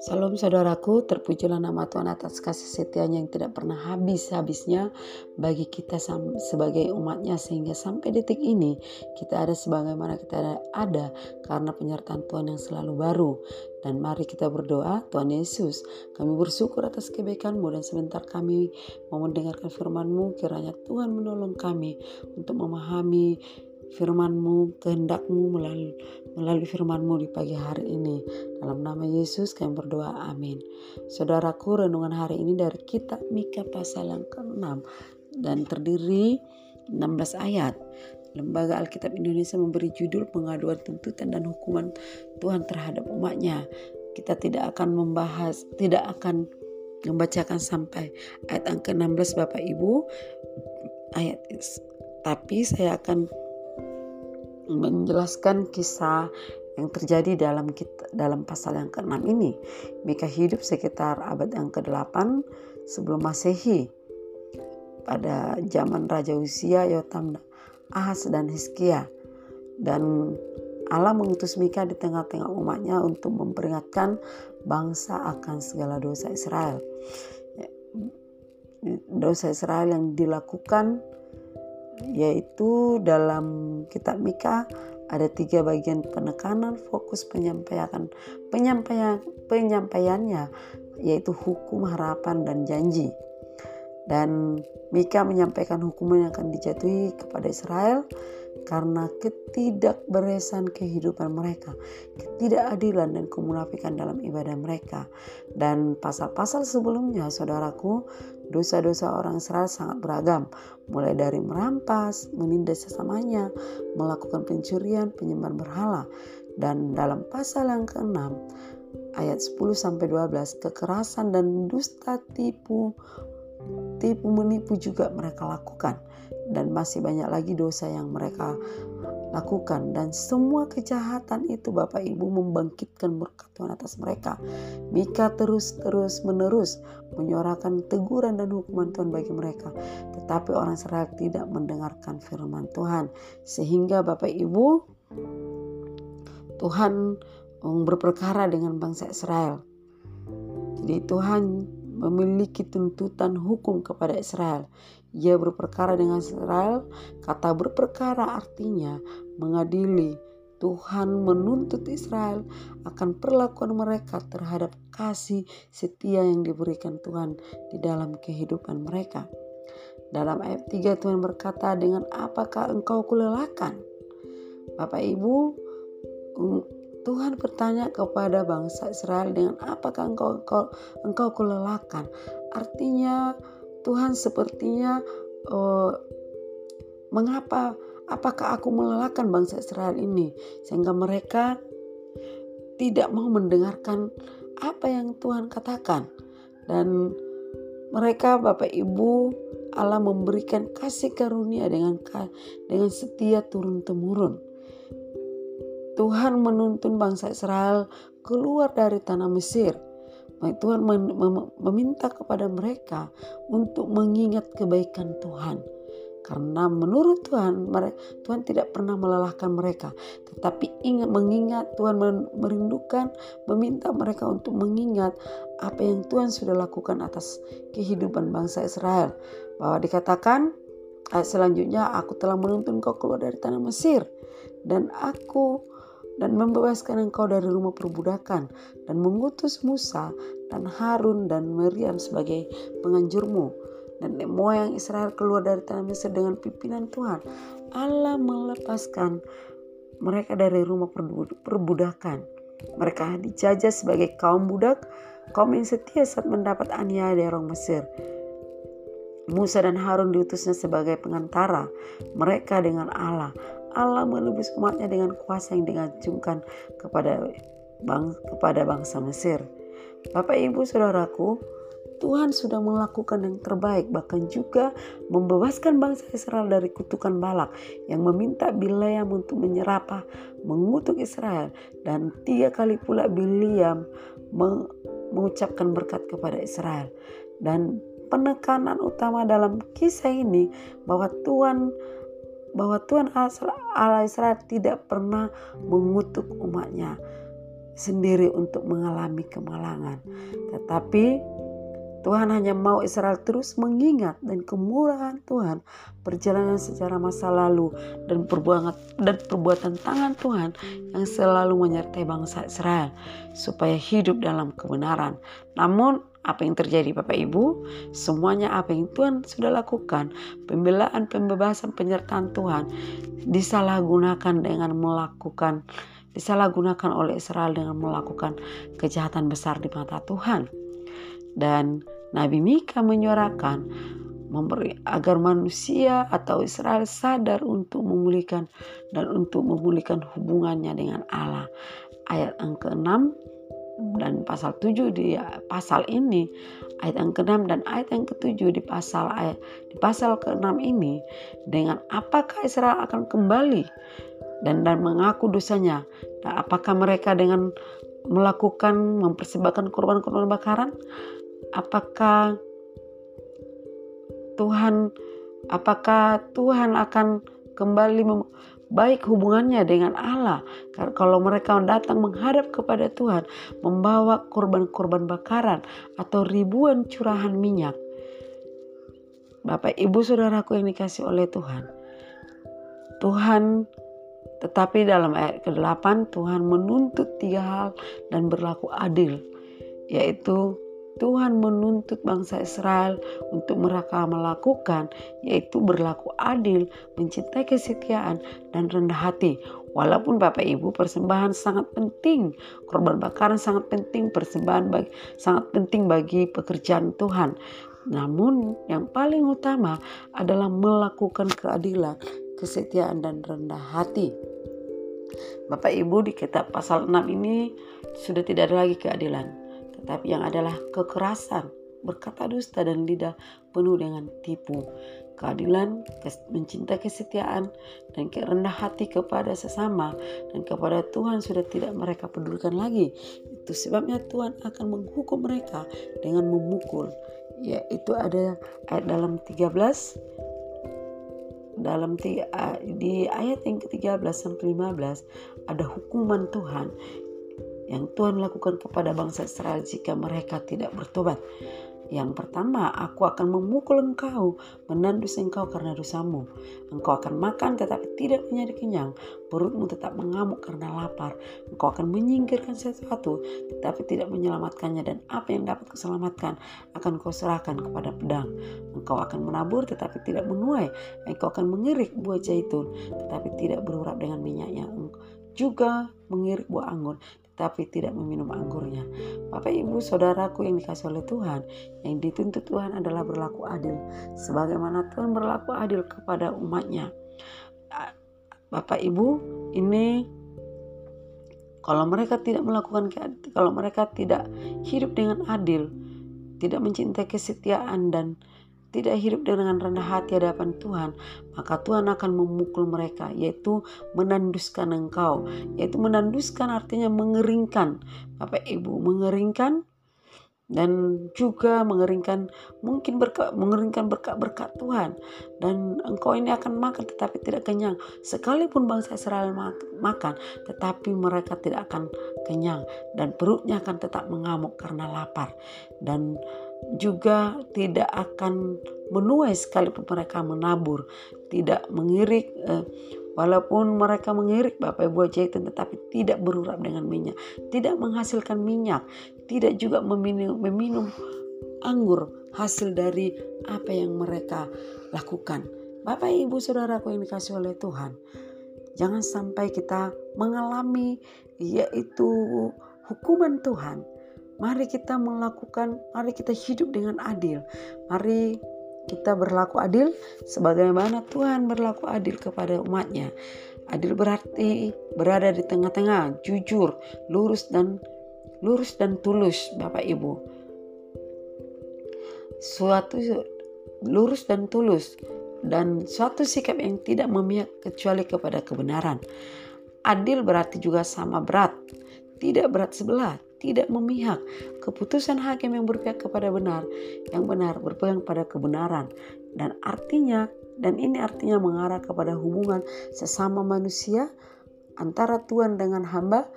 Salam saudaraku, terpujilah nama Tuhan atas kasih setianya yang tidak pernah habis-habisnya bagi kita sebagai umatnya sehingga sampai detik ini kita ada sebagaimana kita ada karena penyertaan Tuhan yang selalu baru. Dan mari kita berdoa, Tuhan Yesus, kami bersyukur atas kebaikan-Mu dan sebentar kami mau mendengarkan firman-Mu, kiranya Tuhan menolong kami untuk memahami firman-Mu, kehendak-Mu melalui, melalui firman-Mu di pagi hari ini. Dalam nama Yesus kami berdoa, amin. Saudaraku, renungan hari ini dari kitab Mika pasal yang ke-6 dan terdiri 16 ayat. Lembaga Alkitab Indonesia memberi judul pengaduan tuntutan dan hukuman Tuhan terhadap umatnya. Kita tidak akan membahas, tidak akan membacakan sampai ayat yang ke-16 Bapak Ibu. Ayat tapi saya akan menjelaskan kisah yang terjadi dalam kita, dalam pasal yang ke-6 ini. Mika hidup sekitar abad yang ke-8 sebelum Masehi. Pada zaman Raja Usia, Yotam, Ahas dan Hizkia. Dan Allah mengutus Mika di tengah-tengah umatnya untuk memperingatkan bangsa akan segala dosa Israel. Dosa Israel yang dilakukan yaitu dalam kitab Mika ada tiga bagian penekanan fokus penyampaian penyampaian penyampaiannya yaitu hukum harapan dan janji. Dan Mika menyampaikan hukuman yang akan dijatuhi kepada Israel karena ketidakberesan kehidupan mereka, ketidakadilan dan kemunafikan dalam ibadah mereka. Dan pasal-pasal sebelumnya, saudaraku, dosa-dosa orang Israel sangat beragam, mulai dari merampas, menindas sesamanya, melakukan pencurian, penyembahan berhala. Dan dalam pasal yang ke-6 ayat 10 sampai 12 kekerasan dan dusta tipu tipu menipu juga mereka lakukan dan masih banyak lagi dosa yang mereka lakukan dan semua kejahatan itu Bapak Ibu membangkitkan murka Tuhan atas mereka. Mika terus-terus menerus menyuarakan teguran dan hukuman Tuhan bagi mereka. Tetapi orang Israel tidak mendengarkan firman Tuhan. Sehingga Bapak Ibu Tuhan berperkara dengan bangsa Israel. Jadi Tuhan memiliki tuntutan hukum kepada Israel. Ia berperkara dengan Israel. Kata berperkara artinya mengadili. Tuhan menuntut Israel akan perlakuan mereka terhadap kasih setia yang diberikan Tuhan di dalam kehidupan mereka. Dalam ayat 3 Tuhan berkata, "Dengan apakah engkau kulelakan?" Bapak Ibu, Tuhan bertanya kepada bangsa Israel dengan apakah engkau engkau, engkau kulelakan. Artinya Tuhan sepertinya uh, mengapa apakah aku melelahkan bangsa Israel ini? Sehingga mereka tidak mau mendengarkan apa yang Tuhan katakan. Dan mereka Bapak Ibu Allah memberikan kasih karunia dengan dengan setia turun temurun Tuhan menuntun bangsa Israel keluar dari tanah Mesir. Tuhan meminta kepada mereka untuk mengingat kebaikan Tuhan. Karena menurut Tuhan, Tuhan tidak pernah melelahkan mereka. Tetapi ingat mengingat, Tuhan merindukan, meminta mereka untuk mengingat apa yang Tuhan sudah lakukan atas kehidupan bangsa Israel. Bahwa dikatakan, selanjutnya, aku telah menuntun kau keluar dari tanah Mesir. Dan aku dan membebaskan engkau dari rumah perbudakan dan mengutus Musa dan Harun dan Meriam sebagai penganjurmu. Dan moyang Israel keluar dari tanah Mesir dengan pimpinan Tuhan Allah melepaskan mereka dari rumah perbudakan. Mereka dijajah sebagai kaum budak kaum yang setia saat mendapat aniaya dari orang Mesir. Musa dan Harun diutusnya sebagai pengantara mereka dengan Allah Allah menebus umatnya dengan kuasa yang digantungkan kepada bang, kepada bangsa Mesir. Bapak Ibu Saudaraku, Tuhan sudah melakukan yang terbaik bahkan juga membebaskan bangsa Israel dari kutukan Balak yang meminta Bileam untuk menyerapah mengutuk Israel dan tiga kali pula Bileam mengucapkan berkat kepada Israel dan penekanan utama dalam kisah ini bahwa Tuhan bahwa Tuhan Allah Israel tidak pernah mengutuk umatnya sendiri untuk mengalami kemalangan. Tetapi Tuhan hanya mau Israel terus mengingat dan kemurahan Tuhan, perjalanan secara masa lalu dan perbuatan dan perbuatan tangan Tuhan yang selalu menyertai bangsa Israel supaya hidup dalam kebenaran. Namun apa yang terjadi Bapak Ibu? Semuanya apa yang Tuhan sudah lakukan, pembelaan, pembebasan, penyertaan Tuhan disalahgunakan dengan melakukan disalahgunakan oleh Israel dengan melakukan kejahatan besar di mata Tuhan. Dan Nabi Mika menyuarakan memberi agar manusia atau Israel sadar untuk memulihkan dan untuk memulihkan hubungannya dengan Allah. Ayat yang ke-6 dan pasal 7 di pasal ini ayat yang ke-6 dan ayat yang ke-7 di pasal ayat di pasal ke-6 ini dengan apakah Israel akan kembali dan dan mengaku dosanya? Dan apakah mereka dengan melakukan mempersembahkan korban-korban bakaran? Apakah Tuhan apakah Tuhan akan kembali baik hubungannya dengan Allah. Karena kalau mereka datang menghadap kepada Tuhan, membawa korban-korban bakaran atau ribuan curahan minyak. Bapak, Ibu, Saudaraku yang dikasih oleh Tuhan. Tuhan tetapi dalam ayat ke-8 Tuhan menuntut tiga hal dan berlaku adil yaitu Tuhan menuntut bangsa Israel untuk mereka melakukan, yaitu berlaku adil, mencintai kesetiaan, dan rendah hati. Walaupun Bapak Ibu persembahan sangat penting, korban bakaran sangat penting, persembahan bagi, sangat penting bagi pekerjaan Tuhan. Namun yang paling utama adalah melakukan keadilan, kesetiaan, dan rendah hati. Bapak Ibu di kitab pasal 6 ini sudah tidak ada lagi keadilan tetapi yang adalah kekerasan, berkata dusta dan lidah penuh dengan tipu. Keadilan, mencintai kesetiaan, dan kerendah hati kepada sesama dan kepada Tuhan sudah tidak mereka pedulikan lagi. Itu sebabnya Tuhan akan menghukum mereka dengan memukul. Yaitu ada ayat dalam 13 dalam di ayat yang ke-13 sampai 15 ada hukuman Tuhan yang Tuhan lakukan kepada bangsa Israel jika mereka tidak bertobat. Yang pertama, aku akan memukul engkau, menandus engkau karena dosamu. Engkau akan makan tetapi tidak menjadi kenyang, perutmu tetap mengamuk karena lapar. Engkau akan menyingkirkan sesuatu tetapi tidak menyelamatkannya dan apa yang dapat kuselamatkan akan kau serahkan kepada pedang. Engkau akan menabur tetapi tidak menuai. Engkau akan mengirik buah zaitun tetapi tidak berurap dengan minyaknya. Juga mengirik buah anggur tapi tidak meminum anggurnya. Bapak Ibu Saudaraku yang dikasih oleh Tuhan, yang dituntut Tuhan adalah berlaku adil. Sebagaimana Tuhan berlaku adil kepada umatnya. Bapak Ibu, ini kalau mereka tidak melakukan kalau mereka tidak hidup dengan adil, tidak mencintai kesetiaan dan tidak hidup dengan rendah hati hadapan Tuhan, maka Tuhan akan memukul mereka, yaitu menanduskan engkau. Yaitu menanduskan artinya mengeringkan. Bapak Ibu, mengeringkan dan juga mengeringkan mungkin berkat mengeringkan berkat-berkat Tuhan dan engkau ini akan makan tetapi tidak kenyang sekalipun bangsa Israel makan tetapi mereka tidak akan kenyang dan perutnya akan tetap mengamuk karena lapar dan juga tidak akan menuai sekalipun mereka menabur, tidak mengirik eh, walaupun mereka mengirik Bapak Ibu jahitan tetapi tidak berurap dengan minyak, tidak menghasilkan minyak, tidak juga meminum, meminum anggur hasil dari apa yang mereka lakukan. Bapak Ibu Saudaraku yang dikasih oleh Tuhan, jangan sampai kita mengalami yaitu hukuman Tuhan Mari kita melakukan, mari kita hidup dengan adil. Mari kita berlaku adil sebagaimana Tuhan berlaku adil kepada umatnya. Adil berarti berada di tengah-tengah, jujur, lurus dan lurus dan tulus, Bapak Ibu. Suatu lurus dan tulus dan suatu sikap yang tidak memihak kecuali kepada kebenaran. Adil berarti juga sama berat, tidak berat sebelah, tidak memihak. Keputusan hakim yang berpihak kepada benar, yang benar berpegang pada kebenaran. Dan artinya Dan ini artinya mengarah kepada hubungan sesama manusia antara Tuhan dengan hamba,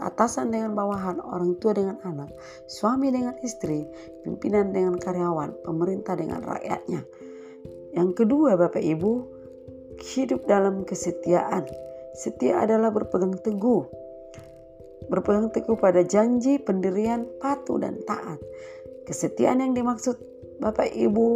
atasan dengan bawahan, orang tua dengan anak, suami dengan istri, pimpinan dengan karyawan, pemerintah dengan rakyatnya. Yang kedua, Bapak Ibu, hidup dalam kesetiaan. Setia adalah berpegang teguh. Berpegang teguh pada janji, pendirian, patuh, dan taat. Kesetiaan yang dimaksud Bapak Ibu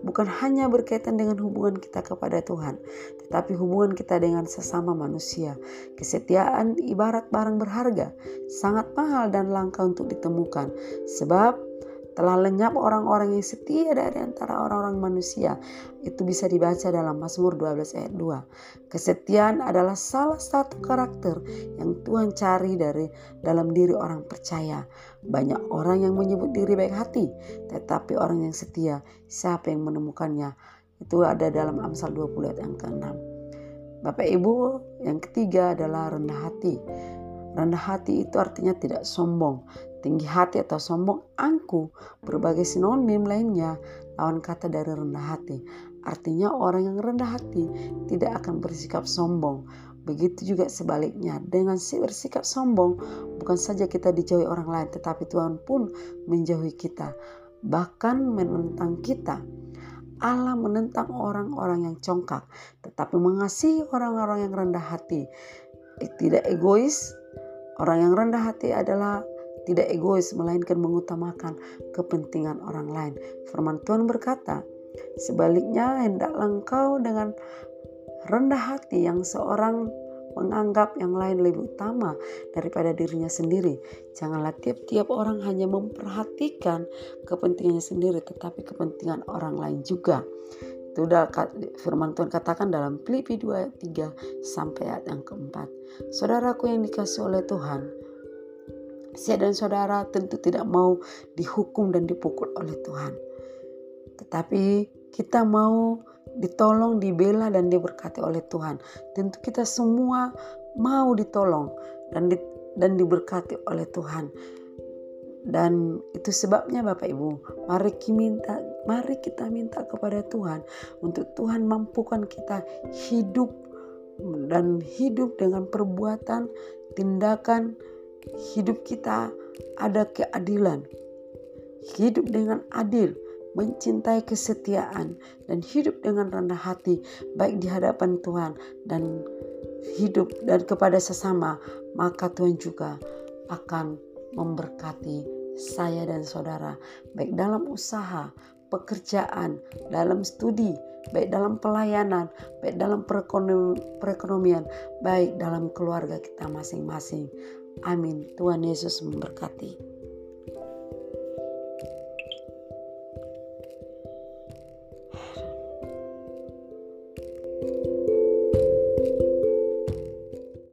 bukan hanya berkaitan dengan hubungan kita kepada Tuhan, tetapi hubungan kita dengan sesama manusia. Kesetiaan ibarat barang berharga, sangat mahal dan langka untuk ditemukan, sebab telah lenyap orang-orang yang setia dari antara orang-orang manusia. Itu bisa dibaca dalam Mazmur 12 ayat 2. Kesetiaan adalah salah satu karakter yang Tuhan cari dari dalam diri orang percaya. Banyak orang yang menyebut diri baik hati, tetapi orang yang setia, siapa yang menemukannya? Itu ada dalam Amsal 20 ayat yang ke-6. Bapak Ibu, yang ketiga adalah rendah hati. Rendah hati itu artinya tidak sombong, tinggi hati atau sombong, angku, berbagai sinonim lainnya, lawan kata dari rendah hati. Artinya orang yang rendah hati tidak akan bersikap sombong. Begitu juga sebaliknya, dengan bersikap sombong, bukan saja kita dijauhi orang lain, tetapi Tuhan pun menjauhi kita, bahkan menentang kita. Allah menentang orang-orang yang congkak, tetapi mengasihi orang-orang yang rendah hati. Tidak egois, orang yang rendah hati adalah tidak egois melainkan mengutamakan kepentingan orang lain. Firman Tuhan berkata, sebaliknya hendaklah engkau dengan rendah hati yang seorang menganggap yang lain lebih utama daripada dirinya sendiri. Janganlah tiap-tiap orang hanya memperhatikan kepentingannya sendiri tetapi kepentingan orang lain juga. Itu udah firman Tuhan katakan dalam Filipi 2 ayat 3 sampai ayat yang keempat. Saudaraku yang dikasih oleh Tuhan, saya dan saudara tentu tidak mau dihukum dan dipukul oleh Tuhan. Tetapi kita mau ditolong, dibela dan diberkati oleh Tuhan. Tentu kita semua mau ditolong dan di, dan diberkati oleh Tuhan. Dan itu sebabnya Bapak Ibu, mari kita minta, mari kita minta kepada Tuhan untuk Tuhan mampukan kita hidup dan hidup dengan perbuatan, tindakan, hidup kita ada keadilan. Hidup dengan adil, mencintai kesetiaan, dan hidup dengan rendah hati, baik di hadapan Tuhan dan hidup dan kepada sesama, maka Tuhan juga akan memberkati saya dan saudara, baik dalam usaha, pekerjaan, dalam studi, baik dalam pelayanan, baik dalam perekonomian, baik dalam keluarga kita masing-masing. Amin. Tuhan Yesus memberkati.